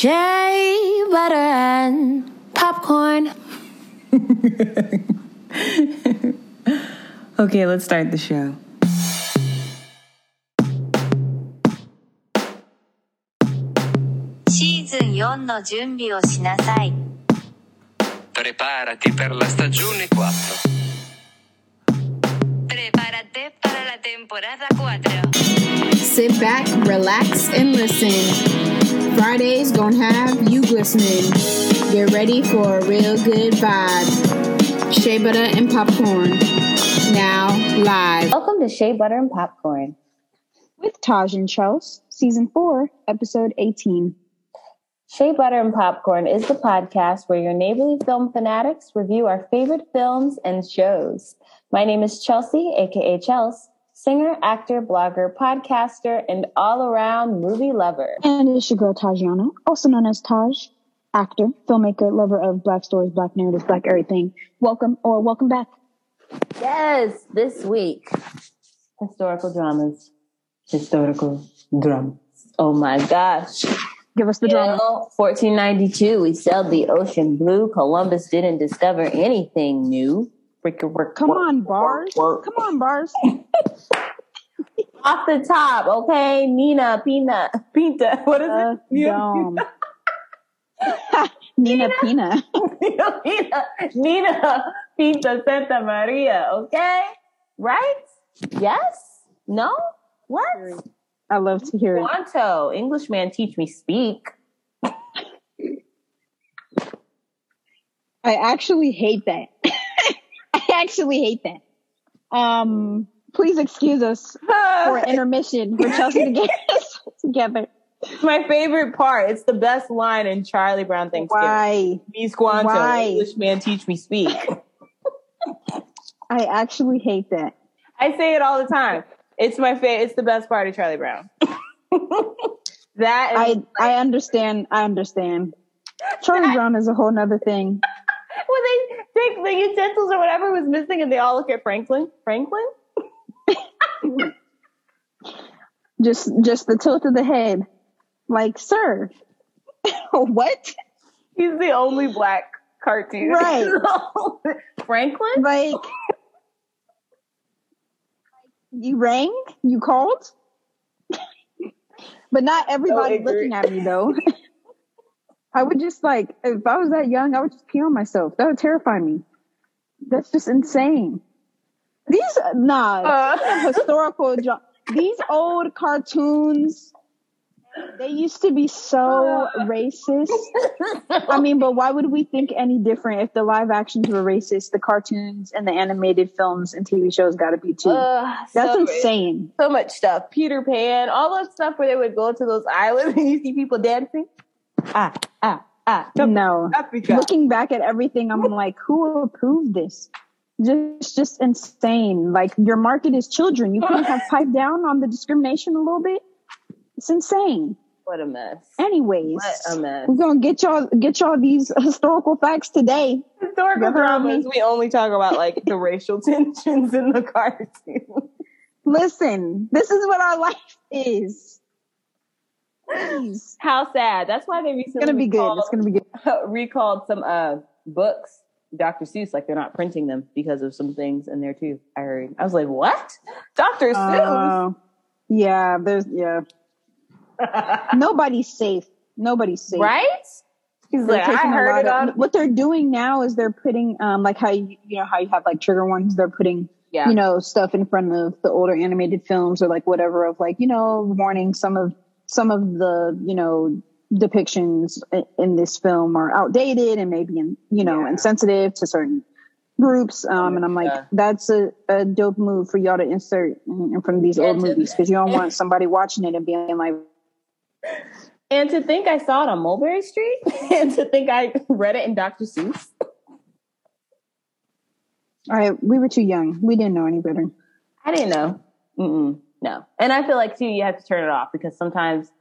Shea butter and popcorn. okay, let's start the show. Season 4の準備をしなさい。 Preparati per la stagione 4. Prepárate para la temporada 4. Sit back, relax, and listen. Fridays gonna have you glistening. Get ready for a real good vibe. Shea butter and popcorn. Now live Welcome to Shea Butter and Popcorn. with Taj and Chels, season four, episode eighteen. Shea Butter and Popcorn is the podcast where your neighborly film fanatics review our favorite films and shows. My name is Chelsea, aka Chels, singer, actor, blogger, podcaster, and all around movie lover. And it's your girl Tajana, also known as Taj, actor, filmmaker, lover of black stories, black narratives, black everything. Welcome or welcome back. Yes, this week, historical dramas. Historical dramas. Oh my gosh. Give us the You drama. know, 1492, we sailed the ocean blue. Columbus didn't discover anything new. Frick- frick- Come work, on, bars. work. Come on, bars. Off the top, okay? Nina, Pina, Pinta. What is Uh, it? Nina, dumb. Nina Pina. Nina, Pinta Santa Maria, okay? Right? Yes? No? What? I love to hear it. Toronto, Englishman, teach me speak. I actually hate that. I actually hate that. Um, please excuse us for intermission for Chelsea to get us together. my favorite part. It's the best line in Charlie Brown Thanksgiving. Why? Me Squanto, Why? English man teach me speak. I actually hate that. I say it all the time. It's my favorite. It's the best part of Charlie Brown. that I I understand. I understand. Charlie Brown is a whole nother thing. when they take the utensils or whatever was missing, and they all look at Franklin. Franklin. Just just the tilt of the head. Like, sir, what? He's the only black cartoon. Right. Franklin. Like, you rang? You called? but not everybody ignorant. looking at me though. I would just like, if I was that young, I would just pee on myself. That would terrify me. That's just insane. These, nah, Uh. historical, jo- these old cartoons, they used to be so racist. I mean, but why would we think any different if the live actions were racist? The cartoons and the animated films and TV shows got to be too. Ugh, That's so, insane. so much stuff. Peter Pan, all that stuff where they would go to those islands and you see people dancing. Ah, ah, ah. No, Africa. looking back at everything, I'm like, who approved this? Just, just insane. Like your market is children. You couldn't have piped down on the discrimination a little bit. It's insane. What a mess. Anyways, What a mess. we're gonna get y'all get y'all these historical facts today. Historical dramas, we only talk about like the racial tensions in the cartoon. Listen, this is what our life is. Please. How sad. That's why they recently It's gonna be good. recalled, It's gonna be good. recalled some uh books, Dr. Seuss, like they're not printing them because of some things in there too. I heard. I was like, what? Dr. Seuss? Uh, yeah, there's yeah. Nobody's safe. Nobody's safe. right? He's like, I heard it of- on. what they're doing now is they're putting um like how you, you know how you have like trigger ones. they're putting Yeah. you know stuff in front of the older animated films or like whatever of like you know warning some of some of the you know depictions in this film are outdated and maybe in, you know Yeah. insensitive to certain groups um and i'm like Yeah. that's a, a dope move for y'all to insert in, in front of these old movies because you don't want somebody watching it and being like And to think I saw it on Mulberry Street, and to think I read it in Dr. Seuss. all right we were too young we didn't know any better I didn't know. Mm-mm, no. And I feel like too, you have to turn it off because sometimes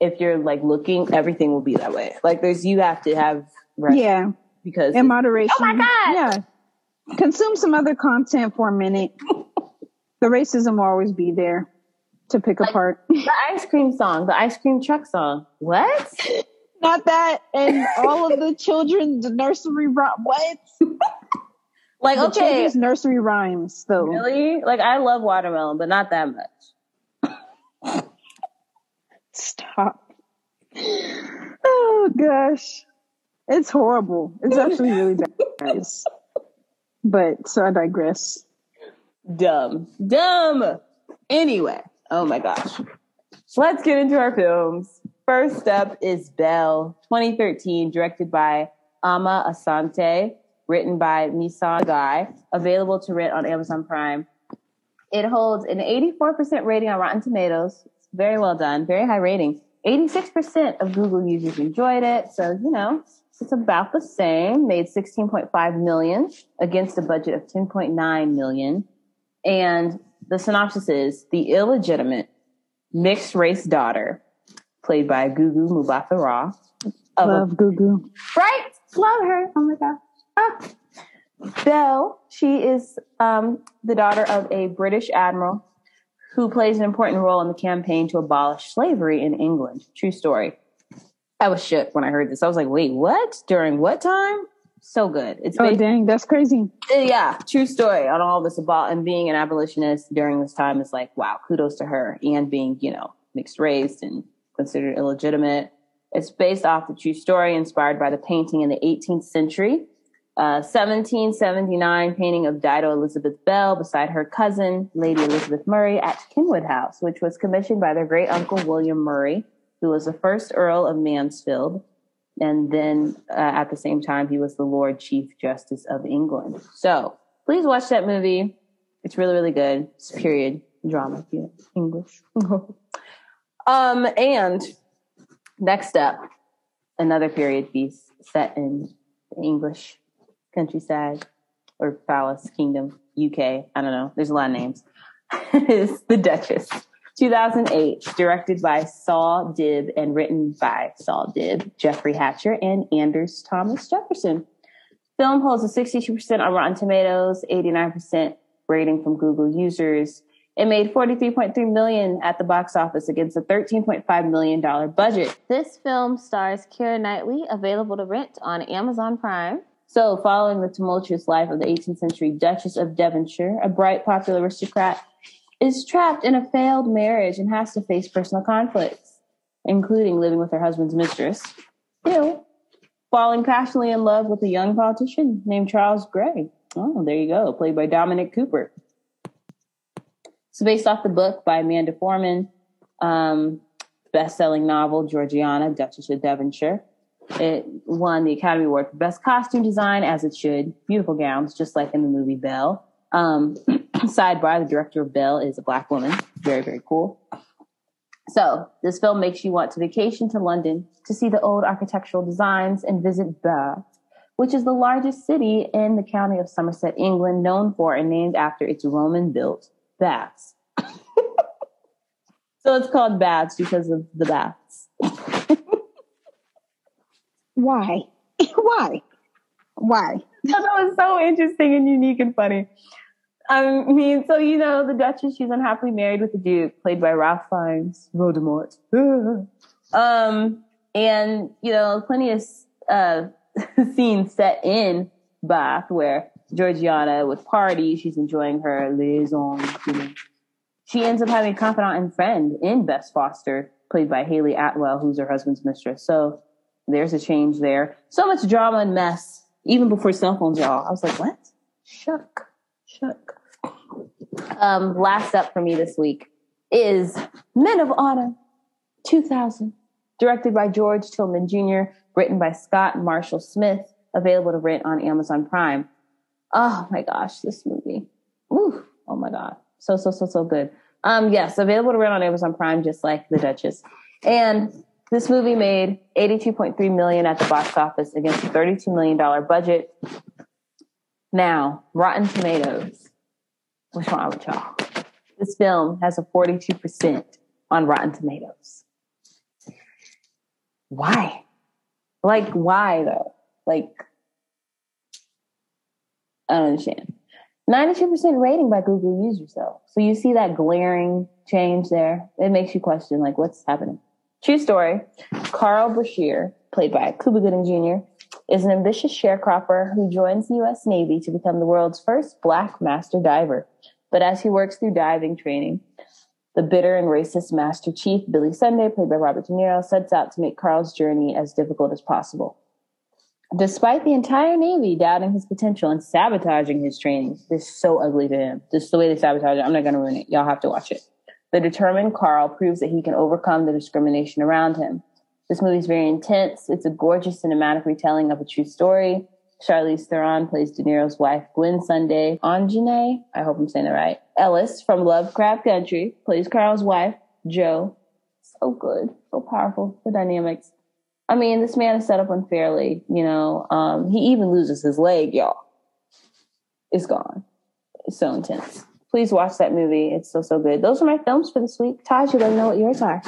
if you're like looking, everything will be that way. Like there's, you have to have rest yeah because in moderation. Oh my God. Yeah. Consume some other content for a minute. the racism will always be there to pick apart. the ice cream song, the ice cream truck song. What? Not that, and all of the children's nursery rhyme. What? Like, The okay, children's nursery rhymes, though. really? Like, I love watermelon, but not that much. Stop. Oh gosh, it's horrible. It's actually really bad, guys. But so I digress. Dumb. Dumb. Anyway, oh my gosh. Let's get into our films. First up is Belle, 2013, directed by Amma Asante, written by Misan Sagay, available to rent on Amazon Prime. It holds an 84% rating on Rotten Tomatoes. Very well done, very high rating. 86% of Google users enjoyed it, so you know, it's about the same. Made 16.5 million against a budget of 10.9 million. And the synopsis is the illegitimate mixed race daughter, played by Gugu Mbatha-Raw, of a Love Gugu. Right? Love her. Oh my gosh. Ah. Belle, she is um, the daughter of a British admiral who plays an important role in the campaign to abolish slavery in England. True story. I was shook when I heard this. I was like, wait, what? During what time? So good. It's Oh dang, that's crazy. yeah, true story on all this about and being an abolitionist during this time is like, wow, kudos to her and being, you know, mixed race and considered illegitimate. It's based off the true story inspired by the painting in the 18th century. Uh, 1779 painting of Dido Elizabeth Belle beside her cousin, Lady Elizabeth Murray, at Kenwood House, which was commissioned by their great uncle William Murray, who was the first Earl of Mansfield. And then uh, at the same time, he was the Lord Chief Justice of England. So please watch that movie. It's really, really good. It's period drama, English. um, and next up, another period piece set in English countryside or Palace Kingdom, UK. I don't know. There's a lot of names. is The Duchess. 2008, directed by Saul Dibb and written by Saul Dibb, Jeffrey Hatcher, and Anders Thomas Jefferson. Film holds a 62% on Rotten Tomatoes, 89% rating from Google users. It made 43.3 million at the box office against a 13.5 million dollar budget. This film stars Keira Knightley, available to rent on Amazon Prime. So, following the tumultuous life of the 18th century Duchess of Devonshire, a bright, popular aristocrat is trapped in a failed marriage and has to face personal conflicts, including living with her husband's mistress. Ew. Falling passionately in love with a young politician named Charles Grey. Oh, there you go, played by Dominic Cooper. It's based off the book by Amanda Foreman, um, best-selling novel Georgiana, Duchess of Devonshire. It won the Academy Award for Best Costume Design, as it should. Beautiful gowns, just like in the movie Belle. Um, sidebar: the director of Belle is a black woman. Very, very cool. So, this film makes you want to vacation to London to see the old architectural designs and visit Bath, which is the largest city in the county of Somerset, England, known for and named after its Roman built baths. so, it's called Baths because of the baths. Why? Why? Why? that was so interesting and unique and funny. I mean, so you know, the Duchess, she's unhappily married with the Duke, played by Ralph Fiennes, Voldemort. um, and you know, plenty of uh, scenes set in Bath where Georgiana with party, she's enjoying her liaison. You know. She ends up having a confidant and friend in Bess Foster, played by Hayley Atwell, who's her husband's mistress. So there's a change there. So much drama and mess, even before cell phones, y'all. I was like, what? Shook. Shook. Um, last up for me this week is Men of Honor 2000, directed by George Tillman Jr., written by Scott Marshall Smith, available to rent on Amazon Prime. Oh my gosh, this movie. Ooh, oh my God. So, so, so, so good. Um, yes, available to rent on Amazon Prime, just like The Duchess. And this movie made 82.3 million at the box office against a 32 million dollar budget. Now, Rotten Tomatoes. What's wrong with y'all? This film has a 42% on Rotten Tomatoes. Why? Like, why though? Like, I don't understand. 92% rating by Google users though. So you see that glaring change there. It makes you question, like, what's happening? True story. Carl Brashear, played by Cuba Gooding Jr., is an ambitious sharecropper who joins the U.S. Navy to become the world's first black master diver. But as he works through diving training, the bitter and racist Master Chief, Billy Sunday, played by Robert De Niro, sets out to make Carl's journey as difficult as possible. Despite the entire Navy doubting his potential and sabotaging his training, this is so ugly to him. Just the way they sabotage it. I'm not going to ruin it. Y'all have to watch it. The determined Carl proves that he can overcome the discrimination around him. This movie is very intense. It's a gorgeous cinematic retelling of a true story. Charlize Theron plays De Niro's wife, Gwen Sunday. Aunjanue, I hope I'm saying it right. Ellis from Lovecraft Country plays Carl's wife, Jo. So good, so powerful, the dynamics. I mean, this man is set up unfairly. You know, um, he even loses his leg, y'all. It's gone. It's so intense. Please watch that movie. It's so so good. Those are my films for this week. Taj, you let me know what yours are.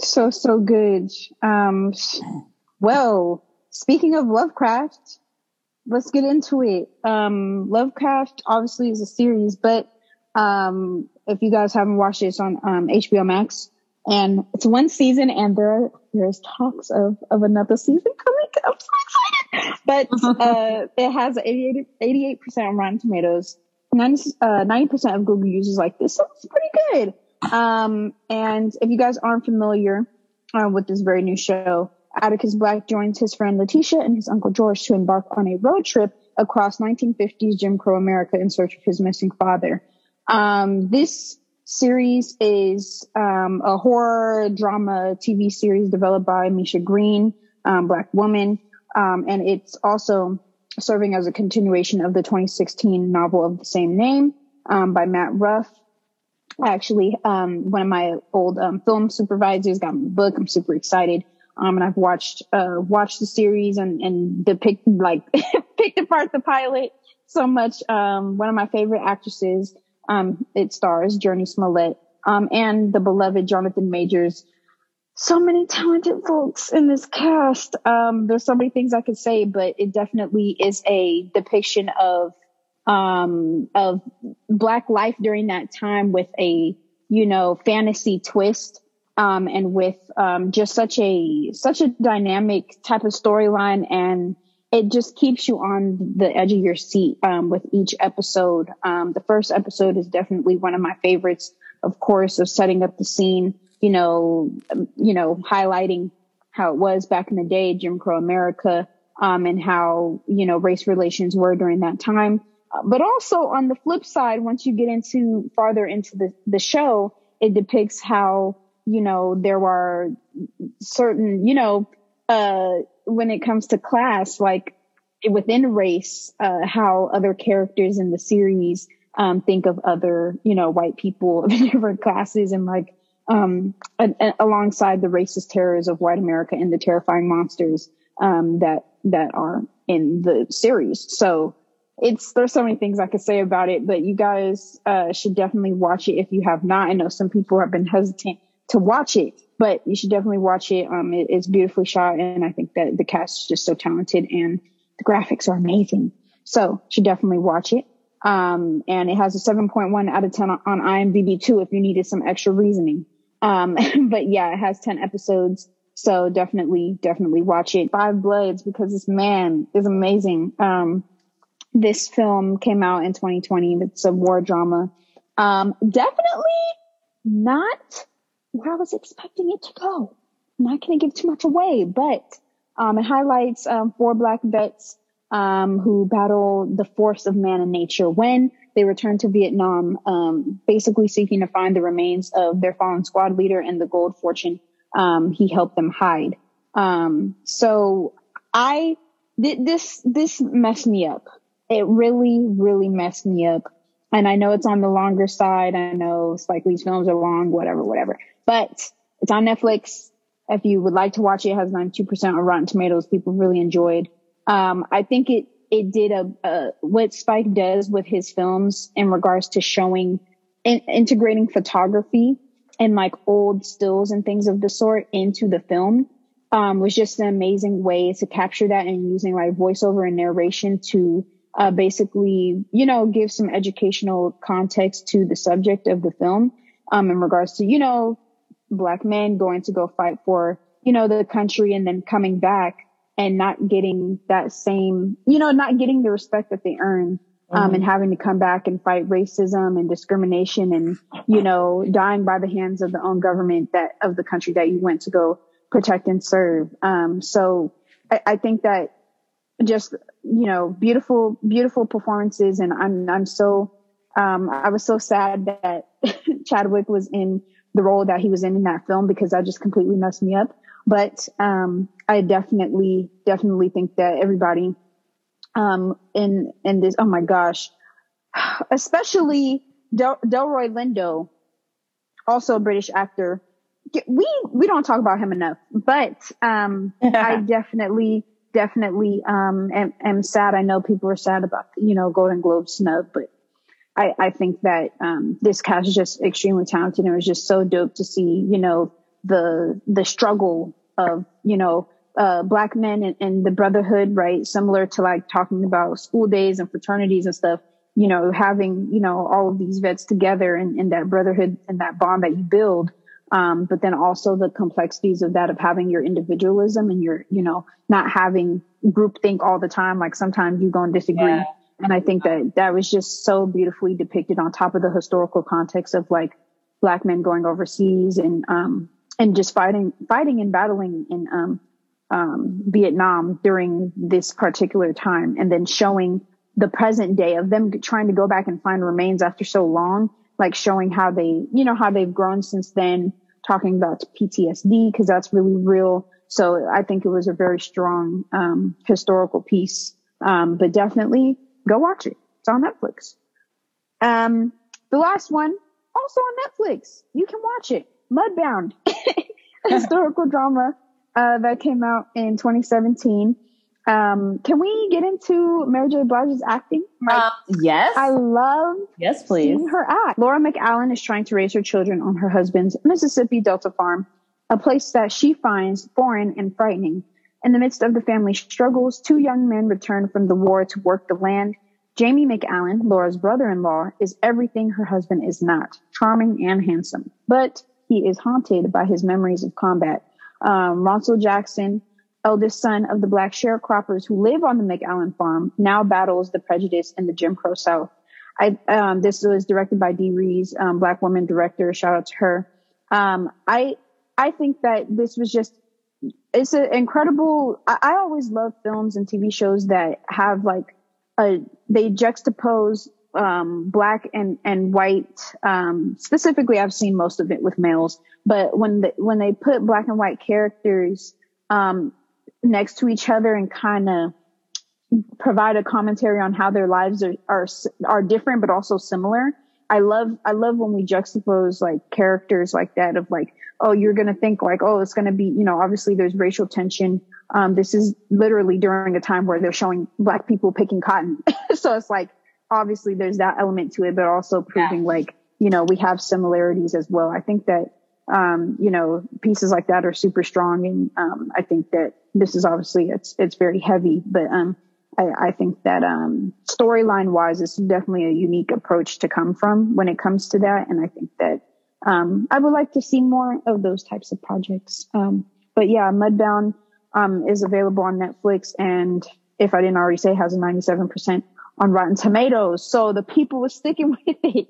So so good. Um, well, speaking of Lovecraft, let's get into it. Um, Lovecraft obviously is a series, but um, if you guys haven't watched it, it's on um, HBO Max, and it's one season, and there there's talks of of another season coming. I'm so excited! But uh, it has 88 percent on Rotten Tomatoes. 90 uh, percent of Google users like this, so it's pretty good. Um, and if you guys aren't familiar uh, with this very new show, Atticus Black joins his friend Letitia and his uncle George to embark on a road trip across 1950s Jim Crow America in search of his missing father. Um, this series is um, a horror drama TV series developed by Misha Green, um, Black woman, um, and it's also serving as a continuation of the 2016 novel of the same name um, by Matt Ruff. Actually, um, one of my old film supervisors got my book. I'm super excited. Um, and I've watched, uh, watched the series and, and depict, like, picked apart the pilot so much. Um, one of my favorite actresses, um, it stars Jurnee Smollett, um, and the beloved Jonathan Majors. So many talented folks in this cast. Um, there's so many things I could say, but it definitely is a depiction of, um, of black life during that time with a, you know, fantasy twist um, and with um, just such a such a dynamic type of storyline, and it just keeps you on the edge of your seat um, with each episode. Um, the first episode is definitely one of my favorites, of course, of setting up the scene. You know, you know, highlighting how it was back in the day, Jim Crow America, um, and how you know race relations were during that time. Uh, but also on the flip side, once you get into farther into the the show, it depicts how you know, there are certain, you know, uh, when it comes to class, like within race, uh, how other characters in the series, um, think of other, you know, white people of different classes and like, um, a, a, alongside the racist terrors of white America and the terrifying monsters, um, that, that are in the series. So, it's there's so many things I could say about it, but you guys uh, should definitely watch it if you have not. I know some people have been hesitant to watch it, but you should definitely watch it. Um, it, it's beautifully shot, and I think that the cast is just so talented, and the graphics are amazing. So, should definitely watch it. Um, and it has a 7.1 out of 10 on, on IMDb too, if you needed some extra reasoning. Um, but yeah, it has 10 episodes. So definitely, definitely watch it. Five Bloods because this man is amazing. Um, this film came out in 2020. It's a war drama. Um, definitely not where I was expecting it to go. I'm not going to give too much away, but um, it highlights um, four black vets um, who battle the force of man and nature when they return to Vietnam, um, basically seeking to find the remains of their fallen squad leader and the gold fortune um, he helped them hide. Um, so I did this this messed me up. It really, really messed me up. And I know it's on the longer side. I know Spike Lee's films are long, whatever, whatever. But it's on Netflix. If you would like to watch it, it has 92% on Rotten Tomatoes. People really enjoyed. Um, I think it, it did a, a, what Spike does with his films in regards to showing, in, integrating photography and like old stills and things of the sort into the film. Um, was just an amazing way to capture that and using like voiceover and narration to uh, basically, you know, give some educational context to the subject of the film um, in regards to, you know, black men going to go fight for, you know, the country and then coming back and not getting that same, you know, not getting the respect that they earn. Um, and having to come back and fight racism and discrimination and, you know, dying by the hands of the own government that of the country that you went to go protect and serve. Um, so I, I think that just, you know, beautiful, beautiful performances. And I'm, I'm so, um, I was so sad that Chadwick was in the role that he was in in that film because that just completely messed me up. But, um, I definitely, definitely think that everybody, um, in, in this, oh my gosh, especially Del- Delroy Lindo, also a British actor. We, we don't talk about him enough, but, um, I definitely, definitely, um, am, am sad. I know people are sad about, you know, Golden Globe snub, but I, I think that, um, this cast is just extremely talented and it was just so dope to see, you know, the, the struggle of, you know, uh, black men and, and the brotherhood, right? Similar to like talking about school days and fraternities and stuff, you know, having, you know, all of these vets together and, and that brotherhood and that bond that you build. Um, but then also the complexities of that of having your individualism and your, you know, not having group think all the time. Like sometimes you go and disagree. Yeah. And I think that that was just so beautifully depicted on top of the historical context of like black men going overseas and, um, and just fighting, fighting and battling in, um, um, Vietnam during this particular time and then showing the present day of them trying to go back and find remains after so long, like showing how they, you know, how they've grown since then, talking about PTSD because that's really real. So I think it was a very strong, um, historical piece. Um, but definitely go watch it. It's on Netflix. Um, the last one also on Netflix. You can watch it. Mudbound, historical drama uh, that came out in 2017. Um, can we get into Mary J. Blige's acting? Like, Uh, yes. I love yes, please. seeing her act. Laura McAllen is trying to raise her children on her husband's Mississippi Delta farm, a place that she finds foreign and frightening. In the midst of the family struggles, two young men return from the war to work the land. Jamie McAllen, Laura's brother-in-law, is everything her husband is not, charming and handsome. But he is haunted by his memories of combat. Um, Ronsel Jackson, eldest son of the black sharecroppers who live on the McAllen farm, now battles the prejudice in the Jim Crow South. I, um, this was directed by Dee Rees, um, black woman director. Shout out to her. Um, I, I think that this was just, it's an incredible, I, I always love films and TV shows that have like a, they juxtapose, um, black and, and white. Um, specifically, I've seen most of it with males, but when the, when they put black and white characters, um, next to each other and kind of provide a commentary on how their lives are, are are different but also similar. I love I love when we juxtapose like characters like that of like oh you're gonna think like oh it's gonna be you know obviously there's racial tension. Um, this is literally during a time where they're showing black people picking cotton, so it's like obviously there's that element to it, but also proving like you know we have similarities as well. I think that um, you know, pieces like that are super strong. And, um, I think that this is obviously, it's, it's very heavy, but, um, I, I think that, um, storyline wise, it's definitely a unique approach to come from when it comes to that. And I think that, um, I would like to see more of those types of projects. Um, but yeah, Mudbound, um, is available on Netflix. And if I didn't already say, has a 97% on Rotten Tomatoes. So the people were sticking with it.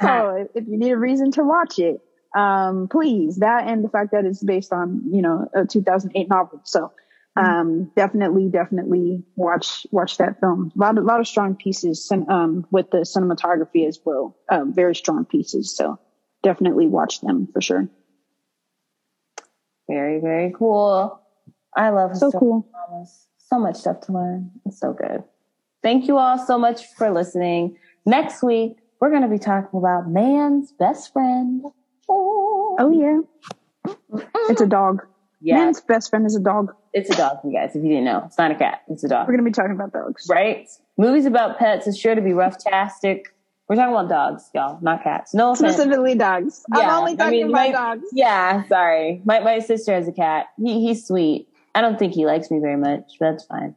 So if you need a reason to watch it, um, please that and the fact that it's based on, you know, a 2008 novel. So, um, definitely, definitely watch, watch that film. A lot, a lot of strong pieces, um, with the cinematography as well. Um, very strong pieces. So definitely watch them for sure. Very, very cool. I love So cool. dramas. So much stuff to learn. It's so good. Thank you all so much for listening. Next week, we're going to be talking about man's best friend. Oh yeah. It's a dog. Yeah, Man's best friend is a dog. it's a dog, you guys. If you didn't know, it's not a cat. It's a dog. We're going to be talking about dogs. right? Movies about pets is sure to be rough-tastic. We're talking about dogs, y'all, not cats. No offense. Specifically dogs. I'm Yeah, only I talking mean, about my- dogs. Yeah, sorry. My my sister has a cat. He he's sweet. I don't think he likes me very much, but that's fine.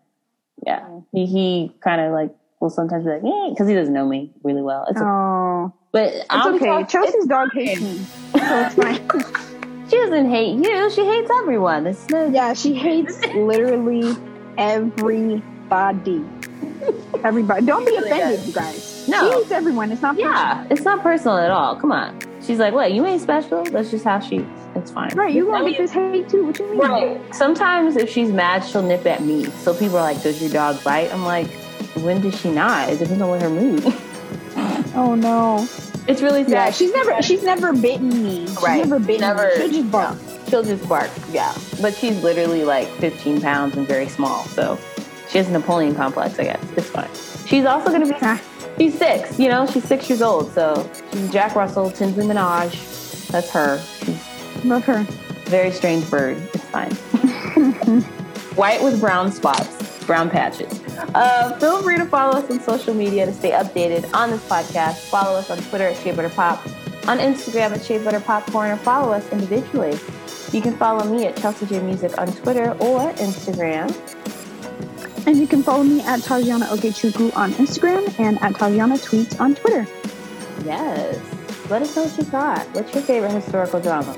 Yeah, he he kind of like will sometimes be like, eh, because he doesn't know me really well. It's Oh, but it's I'll okay. talking- Chelsea's dog hates me, so it's fine. She doesn't hate you. She hates everyone. It's no. Yeah, she hates literally everybody. Everybody. Don't be offended, you guys. No. She hates everyone. It's not Yeah, it's not personal at all. Come on. She's like, what? You ain't special. That's just how she. It's fine. Right, you I gonna mean, get this hate too. What do you mean? Right. Sometimes if she's mad, she'll nip at me. So people are like, "Does your dog bite?" I'm like, "When does she not?" It depends on what her mood. Oh no. It's really sad. Yeah, she's never she's never bitten me. She's Right. never bitten Never- me. She'll just bark. She'll just bark. Yeah, but she's literally like 15 pounds and very small. So she has a Napoleon complex. I guess it's fine. She's also gonna be. Ah. She's six. You know, she's six years old. So she's Jack Russell, Tinsley Minaj. That's her. She's Love her. very strange bird. It's fine. White with brown spots, brown patches. Uh, feel free to follow us on social media to stay updated on this podcast. Follow us on Twitter at Shea Butter Pop, on Instagram at Shea Butter Popcorn, or follow us individually. You can follow me at Chelsea J Music on Twitter or Instagram. And you can follow me at Tajana Okechukwu on Instagram and at Tajana Tweets on Twitter. Yes. Let us know what you thought. What's your favorite historical drama?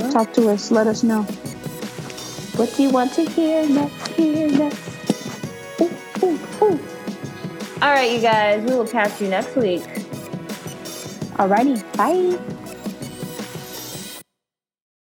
Know? Talk to us. Let us know. What do you want to hear next? Hear next? Ooh, ooh, ooh. All right, you guys. We will catch you next week. Alrighty. Bye.